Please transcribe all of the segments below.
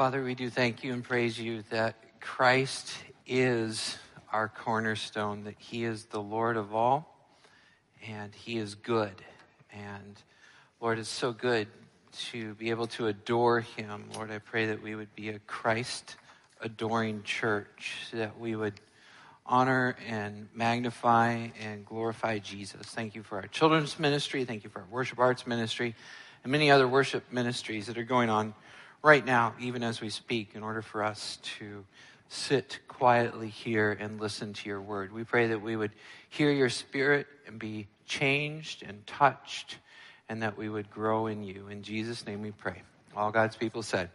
Father, we do thank you and praise you that Christ is our cornerstone, that He is the Lord of all, and He is good. And Lord, it's so good to be able to adore Him. Lord, I pray that we would be a Christ adoring church, that we would honor and magnify and glorify Jesus. Thank you for our children's ministry. Thank you for our worship arts ministry and many other worship ministries that are going on right now, even as we speak, in order for us to sit quietly here and listen to your word. We pray that we would hear your spirit and be changed and touched, and that we would grow in you. In Jesus' name we pray. All God's people said,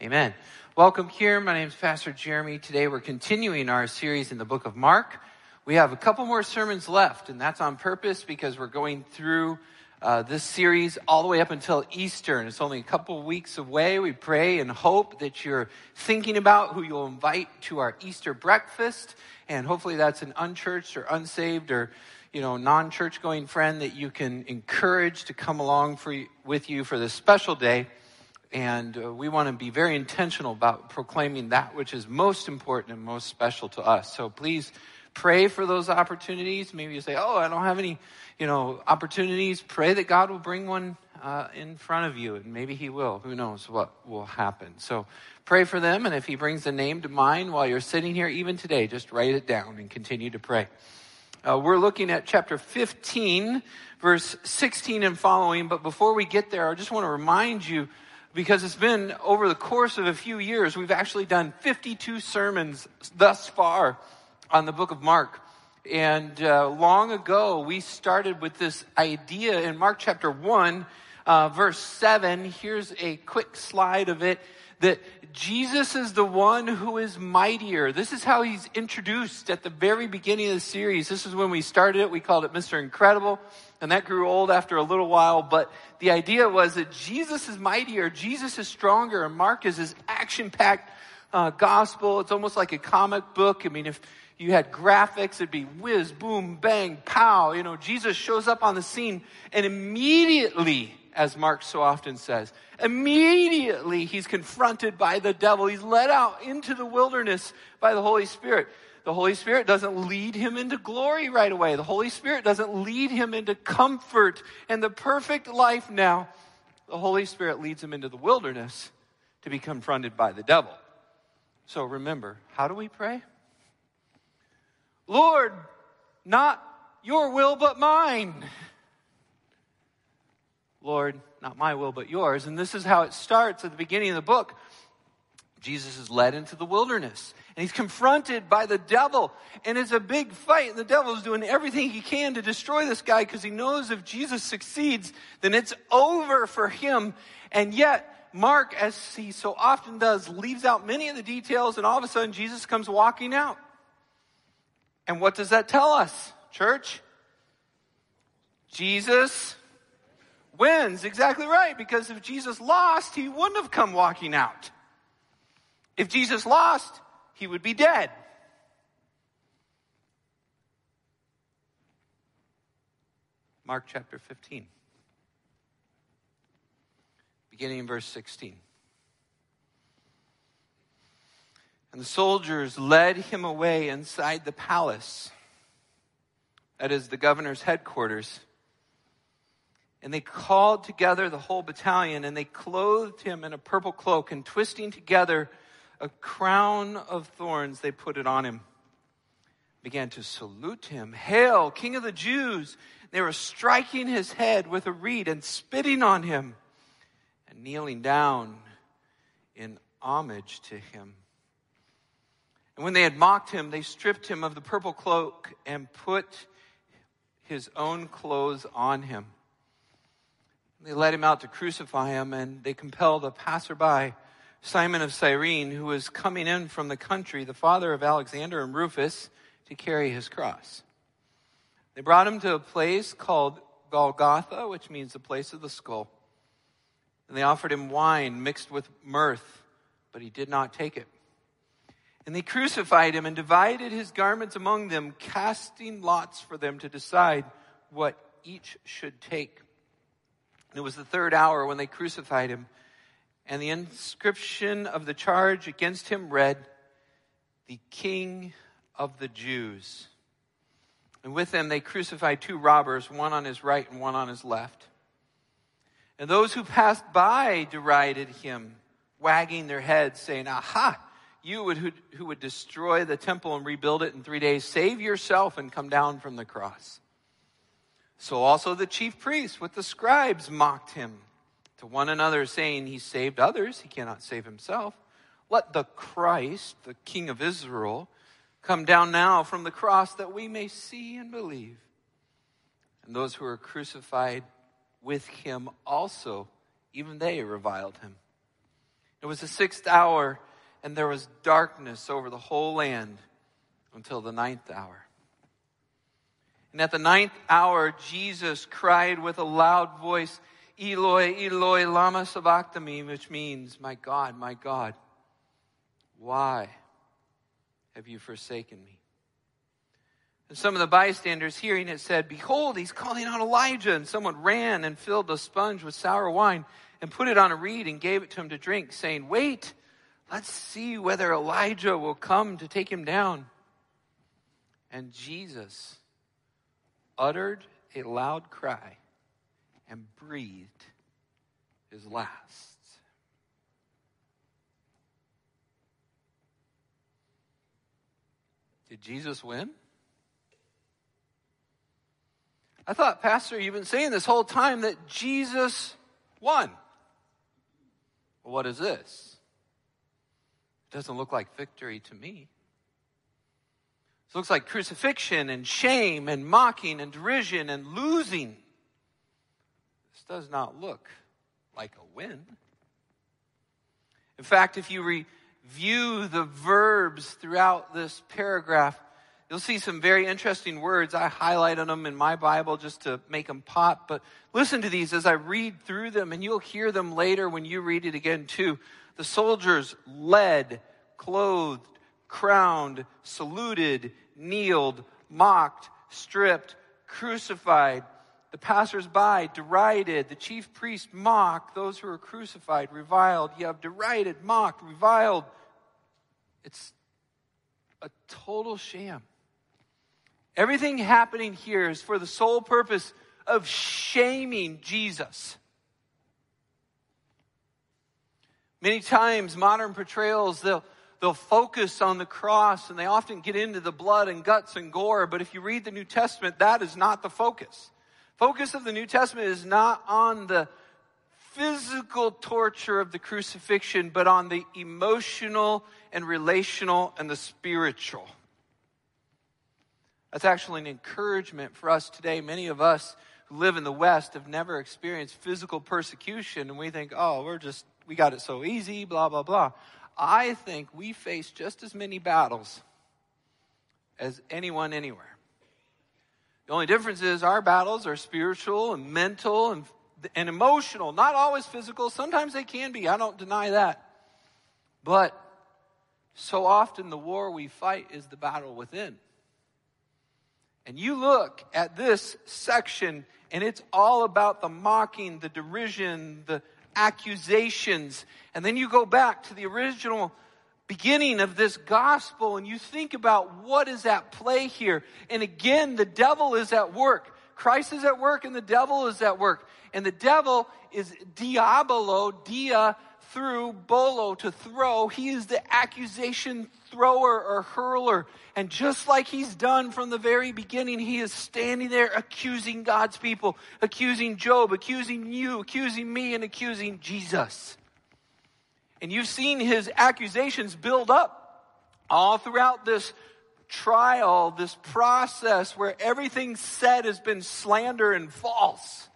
Amen. Welcome here. My name is Pastor Jeremy. Today we're continuing our series in the book of Mark. We have a couple more sermons left, and that's on purpose because we're going through uh, this series all the way up until Easter, and it's only a couple weeks away. We pray and hope that you're thinking about who you'll invite to our Easter breakfast, and hopefully that's an unchurched or unsaved or you know non-church going friend that you can encourage to come along for, with you for this special day. And uh, we want to be very intentional about proclaiming that which is most important and most special to us. So please pray for those opportunities. Maybe you say, "Oh, I don't have any." you know, opportunities. Pray that God will bring one uh, in front of you, and maybe He will. Who knows what will happen? So pray for them, and if He brings a name to mind while you're sitting here, even today, just write it down and continue to pray. Uh, we're looking at chapter 15, verse 16 and following, but before we get there, I just want to remind you because it's been over the course of a few years, we've actually done 52 sermons thus far on the book of Mark. And uh, long ago, we started with this idea in Mark chapter 1, uh, verse 7. Here's a quick slide of it that Jesus is the one who is mightier. This is how he's introduced at the very beginning of the series. This is when we started it. We called it Mr. Incredible. And that grew old after a little while. But the idea was that Jesus is mightier. Jesus is stronger. And Mark is this action packed uh, gospel. It's almost like a comic book. I mean, if, you had graphics, it'd be whiz, boom, bang, pow. You know, Jesus shows up on the scene and immediately, as Mark so often says, immediately he's confronted by the devil. He's led out into the wilderness by the Holy Spirit. The Holy Spirit doesn't lead him into glory right away. The Holy Spirit doesn't lead him into comfort and the perfect life now. The Holy Spirit leads him into the wilderness to be confronted by the devil. So remember, how do we pray? Lord, not your will, but mine. Lord, not my will, but yours. And this is how it starts at the beginning of the book. Jesus is led into the wilderness and he's confronted by the devil and it's a big fight and the devil is doing everything he can to destroy this guy because he knows if Jesus succeeds, then it's over for him. And yet, Mark, as he so often does, leaves out many of the details and all of a sudden Jesus comes walking out. And what does that tell us, church? Jesus wins. Exactly right. Because if Jesus lost, he wouldn't have come walking out. If Jesus lost, he would be dead. Mark chapter 15, beginning in verse 16. And the soldiers led him away inside the palace, that is the governor's headquarters. And they called together the whole battalion, and they clothed him in a purple cloak, and twisting together a crown of thorns, they put it on him. Began to salute him. Hail, King of the Jews! They were striking his head with a reed and spitting on him and kneeling down in homage to him. And when they had mocked him, they stripped him of the purple cloak and put his own clothes on him. They led him out to crucify him, and they compelled a passerby, Simon of Cyrene, who was coming in from the country, the father of Alexander and Rufus, to carry his cross. They brought him to a place called Golgotha, which means the place of the skull. And they offered him wine mixed with myrrh, but he did not take it. And they crucified him and divided his garments among them, casting lots for them to decide what each should take. And it was the third hour when they crucified him. And the inscription of the charge against him read, The King of the Jews. And with them they crucified two robbers, one on his right and one on his left. And those who passed by derided him, wagging their heads, saying, Aha! You would, who, who would destroy the temple and rebuild it in three days, save yourself and come down from the cross. So also the chief priests with the scribes mocked him to one another, saying, He saved others, he cannot save himself. Let the Christ, the King of Israel, come down now from the cross that we may see and believe. And those who were crucified with him also, even they reviled him. It was the sixth hour, and there was darkness over the whole land until the ninth hour. And at the ninth hour, Jesus cried with a loud voice, Eloi, Eloi, lama sabachthani, which means, My God, my God, why have you forsaken me? And some of the bystanders hearing it said, Behold, he's calling on Elijah. And someone ran and filled a sponge with sour wine and put it on a reed and gave it to him to drink, saying, Wait, let's see whether Elijah will come to take him down. And Jesus uttered a loud cry and breathed his last. Did Jesus win? I thought, Pastor, you've been saying this whole time that Jesus won. What is this? Doesn't look like victory to me. It looks like crucifixion and shame and mocking and derision and losing. This does not look like a win. In fact, if you review the verbs throughout this paragraph, you'll see some very interesting words. I highlighted them in my Bible just to make them pop, but listen to these as I read through them, and you'll hear them later when you read it again, too. The soldiers led, clothed, crowned, saluted, kneeled, mocked, stripped, crucified. The passersby derided, the chief priests mocked, those who were crucified reviled. You have derided, mocked, reviled. It's a total sham. Everything happening here is for the sole purpose of shaming Jesus. Many times, modern portrayals, they'll, they'll focus on the cross and they often get into the blood and guts and gore. But if you read the New Testament, that is not the focus. Focus of the New Testament is not on the physical torture of the crucifixion, but on the emotional and relational and the spiritual. That's actually an encouragement for us today. Many of us who live in the West have never experienced physical persecution, and we think, oh, we're just, we got it so easy, blah, blah, blah. I think we face just as many battles as anyone anywhere. The only difference is our battles are spiritual and mental and, and emotional, not always physical. Sometimes they can be. I don't deny that. But so often the war we fight is the battle within. And you look at this section and it's all about the mocking, the derision, the accusations. And then you go back to the original beginning of this gospel and you think about what is at play here. And again, the devil is at work. Christ is at work and the devil is at work. And the devil is diabolo, dia through bolo, to throw. He is the accusation thrower or hurler. And just like he's done from the very beginning, he is standing there accusing God's people, accusing Job, accusing you, accusing me, and accusing Jesus. And you've seen his accusations build up all throughout this trial, this process where everything said has been slander and false.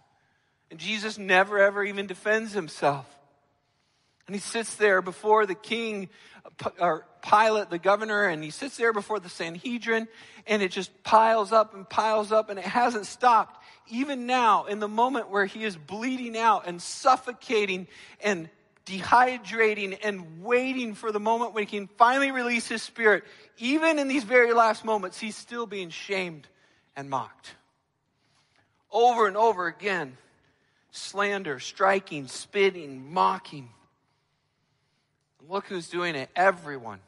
And Jesus never ever even defends himself. And he sits there before the king, or Pilate, the governor, and he sits there before the Sanhedrin, and it just piles up and piles up, and it hasn't stopped. Even now, in the moment where he is bleeding out and suffocating and dehydrating and waiting for the moment when he can finally release his spirit, even in these very last moments, he's still being shamed and mocked. Over and over again slander, striking, spitting, mocking. Look who's doing it. Everyone.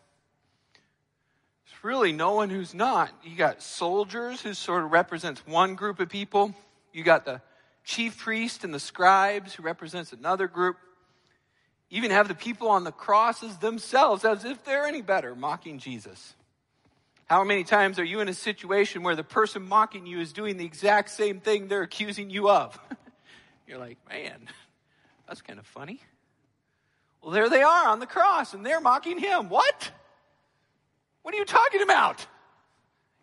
It's really no one who's not. You got soldiers who sort of represents one group of people. You got the chief priest and the scribes who represents another group. Even have the people on the crosses themselves as if they're any better mocking Jesus. How many times are you in a situation where the person mocking you is doing the exact same thing they're accusing you of? You're like, man, that's kind of funny. Well, there they are on the cross and they're mocking him. What? What are you talking about?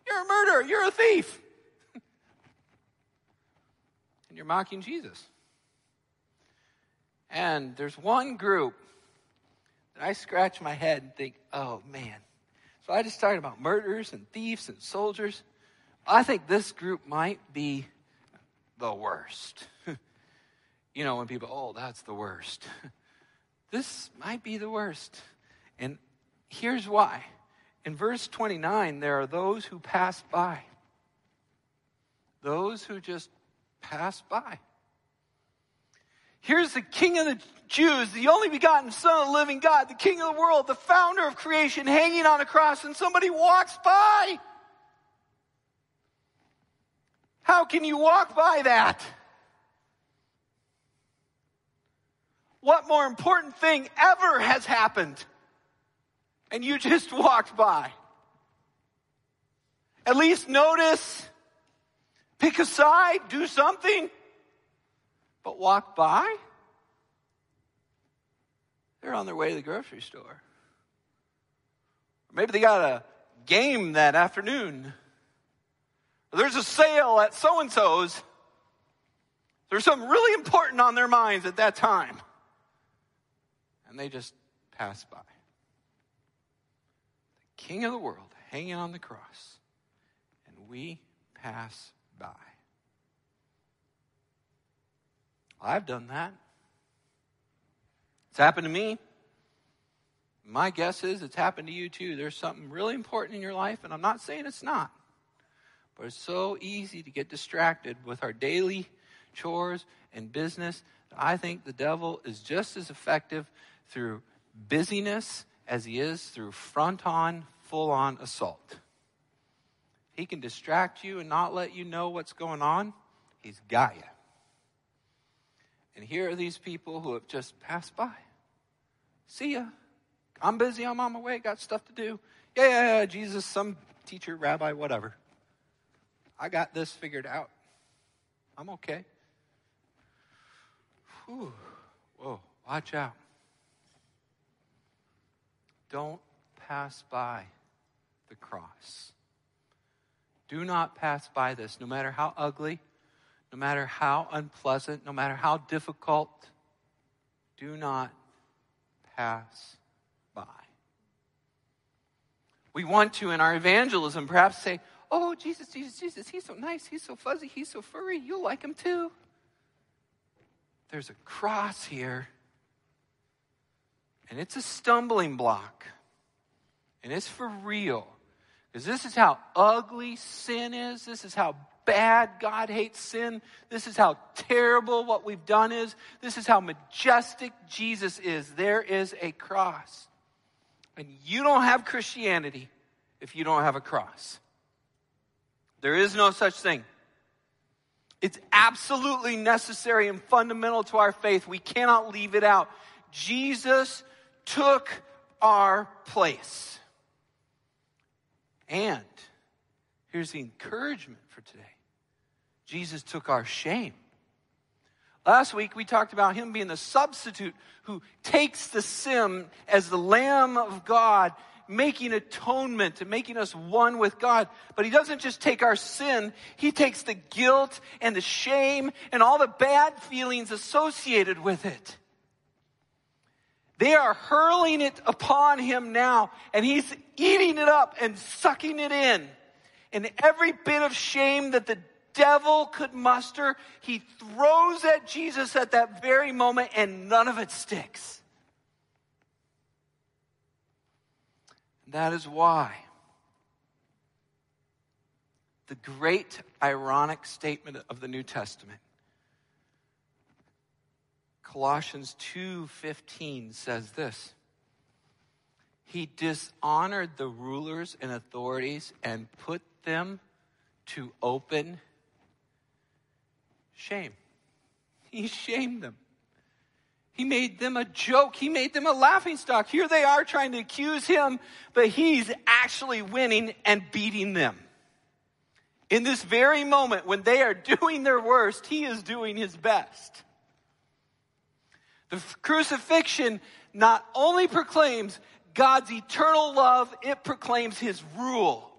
You're a murderer. You're a thief. and you're mocking Jesus. And there's one group that I scratch my head and think, oh man. So I just talked about murderers and thieves and soldiers. I think this group might be the worst. you know, when people, oh, that's the worst. this might be the worst. And here's why. In verse 29, there are those who pass by. Those who just pass by. Here's the King of the Jews, the only begotten Son of the living God, the King of the world, the founder of creation, hanging on a cross, and somebody walks by. How can you walk by that? What more important thing ever has happened? And you just walked by. At least notice, pick a side, do something but walk by? They're on their way to the grocery store. Or maybe they got a game that afternoon. there's a sale at so and so's. There's something really important on their minds at that time. And they just pass by. The King of the world hanging on the cross. And we pass by. I've done that. It's happened to me. My guess is it's happened to you too. There's something really important in your life, and I'm not saying it's not. But it's so easy to get distracted with our daily chores and business. I think the devil is just as effective through busyness as he is through front on, full on assault. He can distract you and not let you know what's going on. He's got you. And here are these people who have just passed by. See ya. I'm busy. I'm on my way. Got stuff to do. Yeah, yeah, yeah. Jesus, some teacher, rabbi, whatever. I got this figured out. I'm okay. Whew. Whoa, watch out. Don't pass by the cross. Do not pass by this, no matter how ugly, no matter how unpleasant, no matter how difficult, do not pass by. We want to, in our evangelism, perhaps say, Oh, Jesus, Jesus, Jesus, he's so nice, he's so fuzzy, he's so furry, you'll like him too. There's a cross here, and it's a stumbling block, and it's for real. Because this is how ugly sin is, this is how bad God hates sin. This is how terrible what we've done is. This is how majestic Jesus is. There is a cross. And you don't have Christianity if you don't have a cross. There is no such thing. It's absolutely necessary and fundamental to our faith. We cannot leave it out. Jesus took our place. And here's the encouragement for today Jesus took our shame. Last week we talked about him being the substitute who takes the sin as the Lamb of God, making atonement and making us one with God. But he doesn't just take our sin, he takes the guilt and the shame and all the bad feelings associated with it. They are hurling it upon him now, and he's eating it up and sucking it in. And every bit of shame that the devil could muster, he throws at Jesus at that very moment, and none of it sticks. That is why the great ironic statement of the New Testament Colossians 2:15 says this He dishonored the rulers and authorities and put them to open shame. He shamed them. He made them a joke. He made them a laughing stock. Here they are trying to accuse him, but he's actually winning and beating them. In this very moment when they are doing their worst, he is doing his best. The crucifixion not only proclaims God's eternal love, it proclaims his rule.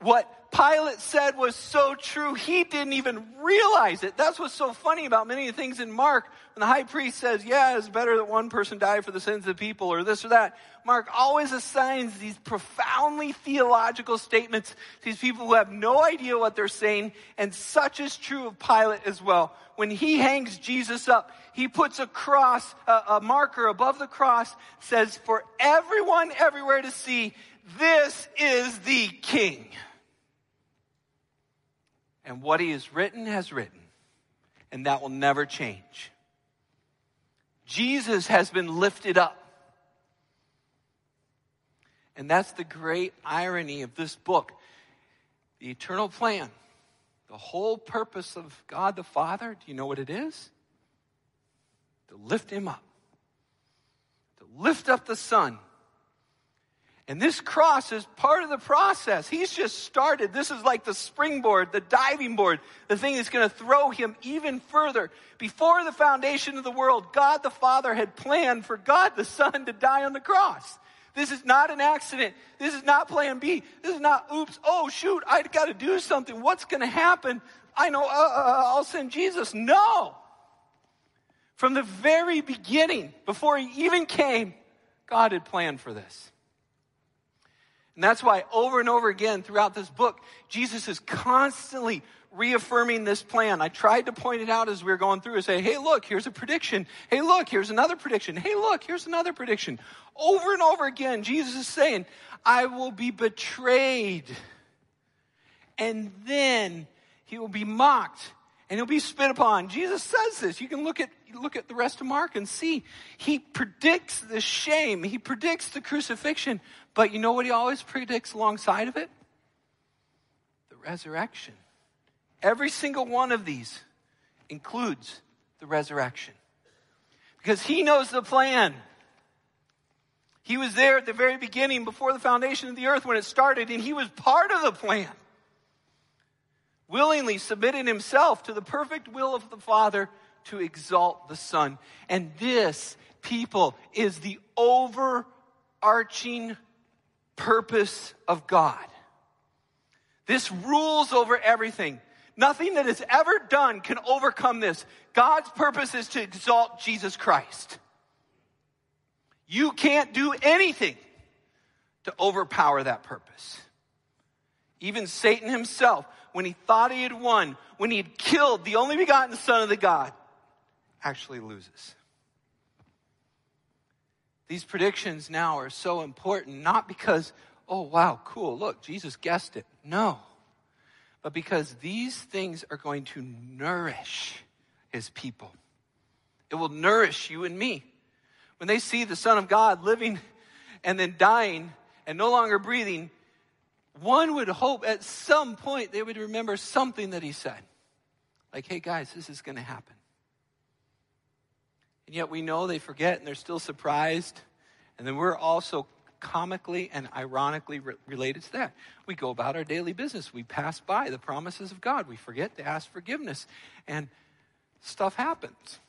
What Pilate said was so true, he didn't even realize it. That's what's so funny about many of the things in Mark. When the high priest says, yeah, it's better that one person die for the sins of the people or this or that, Mark always assigns these profoundly theological statements to these people who have no idea what they're saying, and such is true of Pilate as well. When he hangs Jesus up, he puts a cross, a, a marker above the cross, says, for everyone everywhere to see, this is the king. And what he has written has written. And that will never change. Jesus has been lifted up. And that's the great irony of this book. The eternal plan, the whole purpose of God the Father, do you know what it is? To lift him up, to lift up the Son, and this cross is part of the process. He's just started. This is like the springboard, the diving board, the thing that's going to throw him even further. Before the foundation of the world, God the Father had planned for God the Son to die on the cross. This is not an accident. This is not plan B. This is not, oops, oh shoot, I got to do something. What's going to happen? I know, uh, uh, uh, I'll send Jesus. No. From the very beginning, before he even came, God had planned for this. And that's why over and over again throughout this book, Jesus is constantly reaffirming this plan. I tried to point it out as we were going through and say, hey, look, here's a prediction. Hey, look, here's another prediction. Hey, look, here's another prediction. Over and over again, Jesus is saying, I will be betrayed. And then he will be mocked and he'll be spit upon. Jesus says this. You can look at, look at the rest of Mark and see. He predicts the shame. He predicts the crucifixion. But you know what he always predicts alongside of it? The resurrection. Every single one of these includes the resurrection. Because he knows the plan. He was there at the very beginning before the foundation of the earth when it started, and he was part of the plan. Willingly submitting himself to the perfect will of the Father to exalt the Son. And this, people, is the overarching purpose of God. This rules over everything. Nothing that is ever done can overcome this. God's purpose is to exalt Jesus Christ. You can't do anything to overpower that purpose. Even Satan himself, when he thought he had won, when he had killed the only begotten Son of the God, actually loses. These predictions now are so important, not because, oh, wow, cool, look, Jesus guessed it. No. But because these things are going to nourish his people. It will nourish you and me. When they see the Son of God living and then dying and no longer breathing, one would hope at some point they would remember something that he said. Like, hey guys, this is going to happen. And yet we know they forget and they're still surprised. And then we're also comically and ironically re- related to that. We go about our daily business. We pass by the promises of God. We forget to ask forgiveness. And stuff happens.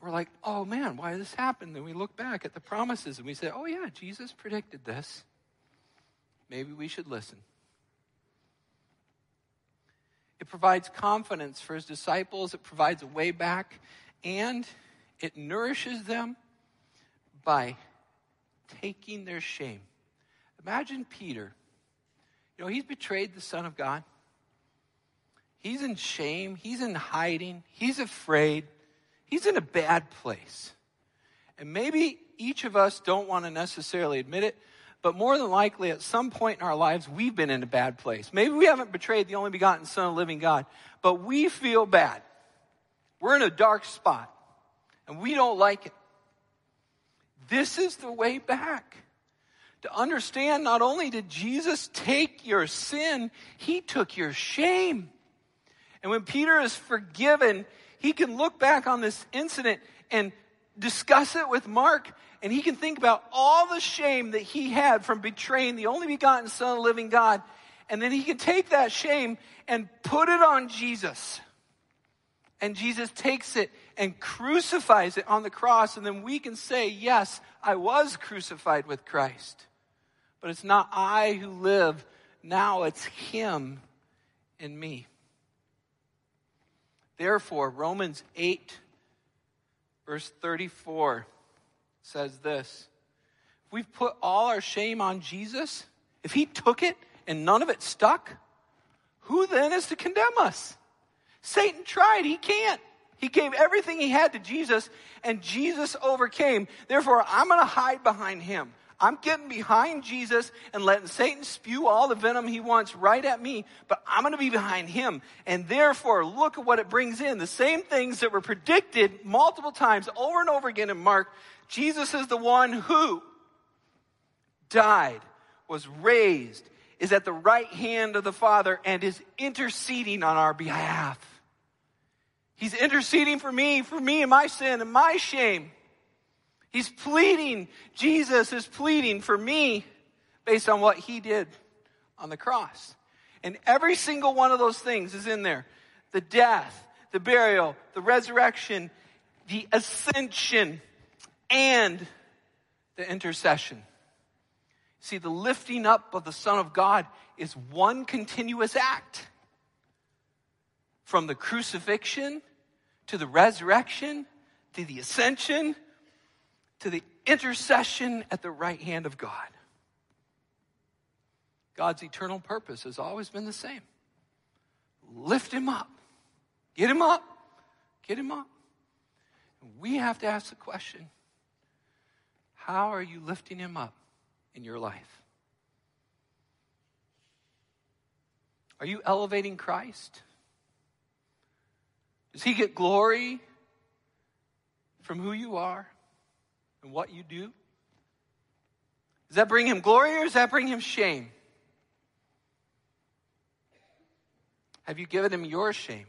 We're like, oh man, why did this happen? Then we look back at the promises and we say, oh yeah, Jesus predicted this. Maybe we should listen. It provides confidence for his disciples, it provides a way back, and it nourishes them by taking their shame. Imagine Peter. You know, he's betrayed the Son of God. He's in shame. He's in hiding. He's afraid. He's in a bad place. And maybe each of us don't want to necessarily admit it, but more than likely at some point in our lives, we've been in a bad place. Maybe we haven't betrayed the only begotten Son of the living God, but we feel bad. We're in a dark spot and we don't like it. This is the way back. To understand not only did Jesus take your sin, he took your shame. And when Peter is forgiven, he can look back on this incident and discuss it with Mark, and he can think about all the shame that he had from betraying the only begotten Son of the living God. And then he can take that shame and put it on Jesus. And Jesus takes it and crucifies it on the cross. And then we can say, Yes, I was crucified with Christ. But it's not I who live. Now it's Him in me. Therefore, Romans 8, verse 34 says this If we've put all our shame on Jesus, if He took it and none of it stuck, who then is to condemn us? Satan tried, he can't. He gave everything he had to Jesus, and Jesus overcame. Therefore, I'm going to hide behind him. I'm getting behind Jesus and letting Satan spew all the venom he wants right at me, but I'm going to be behind him. And therefore, look at what it brings in. The same things that were predicted multiple times over and over again in Mark. Jesus is the one who died, was raised, is at the right hand of the Father, and is interceding on our behalf. He's interceding for me, for me and my sin and my shame. He's pleading, Jesus is pleading for me based on what he did on the cross. And every single one of those things is in there the death, the burial, the resurrection, the ascension, and the intercession. See, the lifting up of the Son of God is one continuous act. From the crucifixion to the resurrection to the ascension to the intercession at the right hand of God. God's eternal purpose has always been the same lift him up, get him up, get him up. We have to ask the question how are you lifting him up in your life? Are you elevating Christ? Does he get glory from who you are? and what you do? Does that bring him glory or does that bring him shame? Have you given him your shame?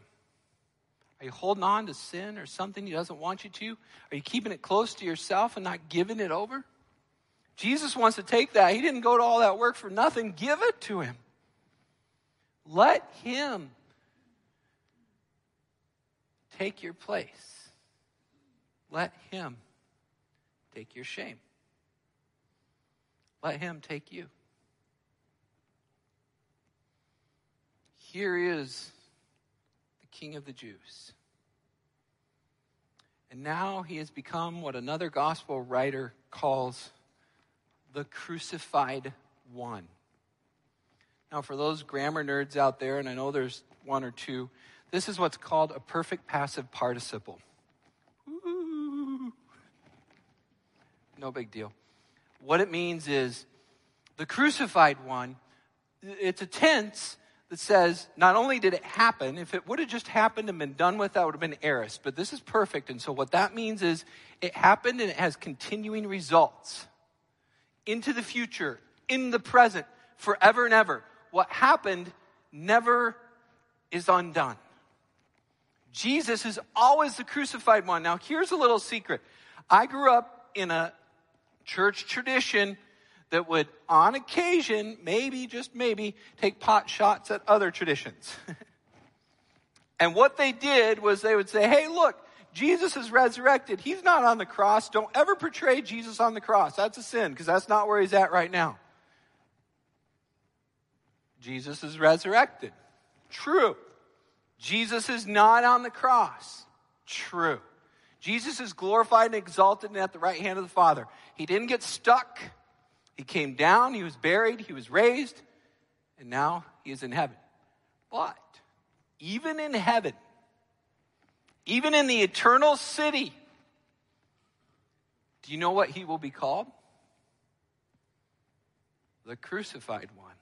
Are you holding on to sin or something he doesn't want you to? Are you keeping it close to yourself and not giving it over? Jesus wants to take that. He didn't go to all that work for nothing. Give it to him. Let him take your place. Let him take your shame. Let him take you. Here is King of the Jews. And now he has become what another gospel writer calls the crucified one. Now, for those grammar nerds out there, and I know there's one or two, this is what's called a perfect passive participle. no big deal. What it means is the crucified one, it's a tense that says not only did it happen, if it would have just happened and been done with, that would have been aorist. But this is perfect. And so what that means is it happened and it has continuing results into the future, in the present, forever and ever. What happened never is undone. Jesus is always the crucified one. Now, here's a little secret. I grew up in a church tradition that would, on occasion, maybe, just maybe, take pot shots at other traditions. and what they did was they would say, hey, look, Jesus is resurrected. He's not on the cross. Don't ever portray Jesus on the cross. That's a sin because that's not where he's at right now. Jesus is resurrected. True. Jesus is not on the cross. True. Jesus is glorified and exalted and at the right hand of the Father. He didn't get stuck. He came down, he was buried, he was raised, and now he is in heaven. But even in heaven, even in the eternal city, do you know what he will be called? The crucified one.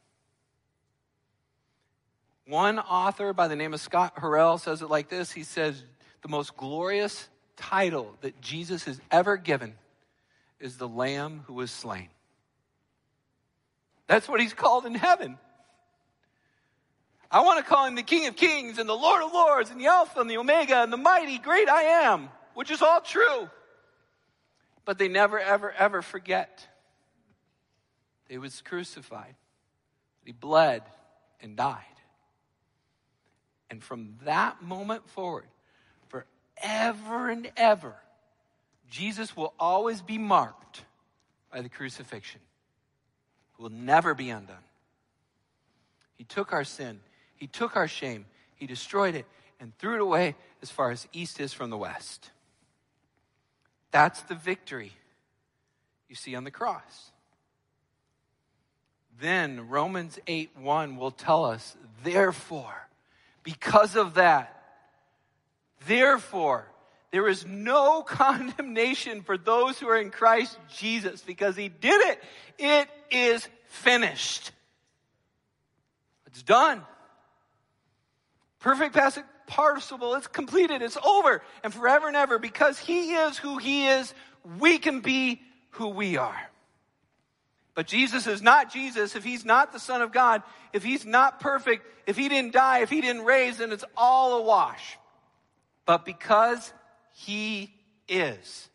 One author by the name of Scott Harrell says it like this He says, The most glorious title that Jesus has ever given is the Lamb who was slain. That's what he's called in heaven. I want to call him the King of Kings and the Lord of Lords and the Alpha and the Omega and the mighty great I am, which is all true. But they never, ever, ever forget. He was crucified. He bled and died. And from that moment forward, forever and ever, Jesus will always be marked by the crucifixion. Will never be undone. He took our sin, He took our shame, He destroyed it, and threw it away as far as east is from the west. That's the victory you see on the cross. Then Romans 8 1 will tell us, therefore, because of that, therefore, there is no condemnation for those who are in Christ Jesus because he did it. It is finished. It's done. Perfect past participle. It's completed. It's over and forever and ever because he is who he is. We can be who we are. But Jesus is not Jesus if he's not the Son of God, if he's not perfect, if he didn't die, if he didn't raise, then it's all a wash. But because he is,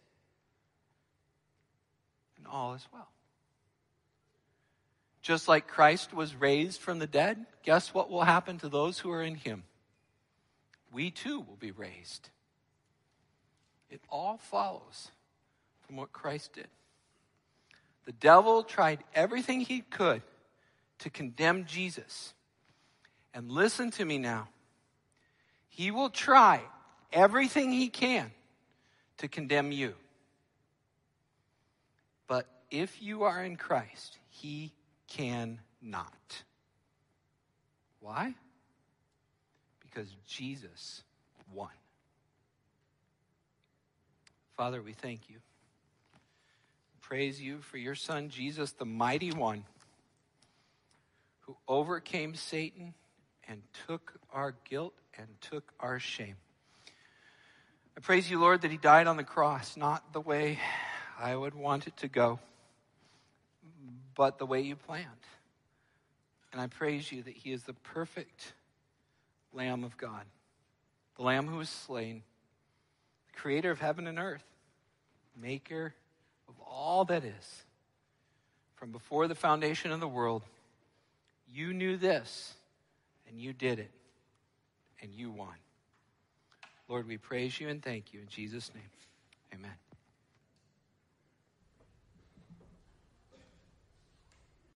and all is well. Just like Christ was raised from the dead, guess what will happen to those who are in him? We too will be raised. It all follows from what Christ did. The devil tried everything he could to condemn Jesus. And listen to me now. He will try everything he can to condemn you. But if you are in Christ, he cannot. Why? Because Jesus won. Father, we thank you praise you for your son, Jesus, the mighty one, who overcame Satan and took our guilt and took our shame. I praise you, Lord, that he died on the cross, not the way I would want it to go, but the way you planned. And I praise you that he is the perfect Lamb of God, the Lamb who was slain, the creator of heaven and earth, maker of all that is, from before the foundation of the world, you knew this and you did it and you won. Lord, we praise you and thank you in Jesus' name. Amen.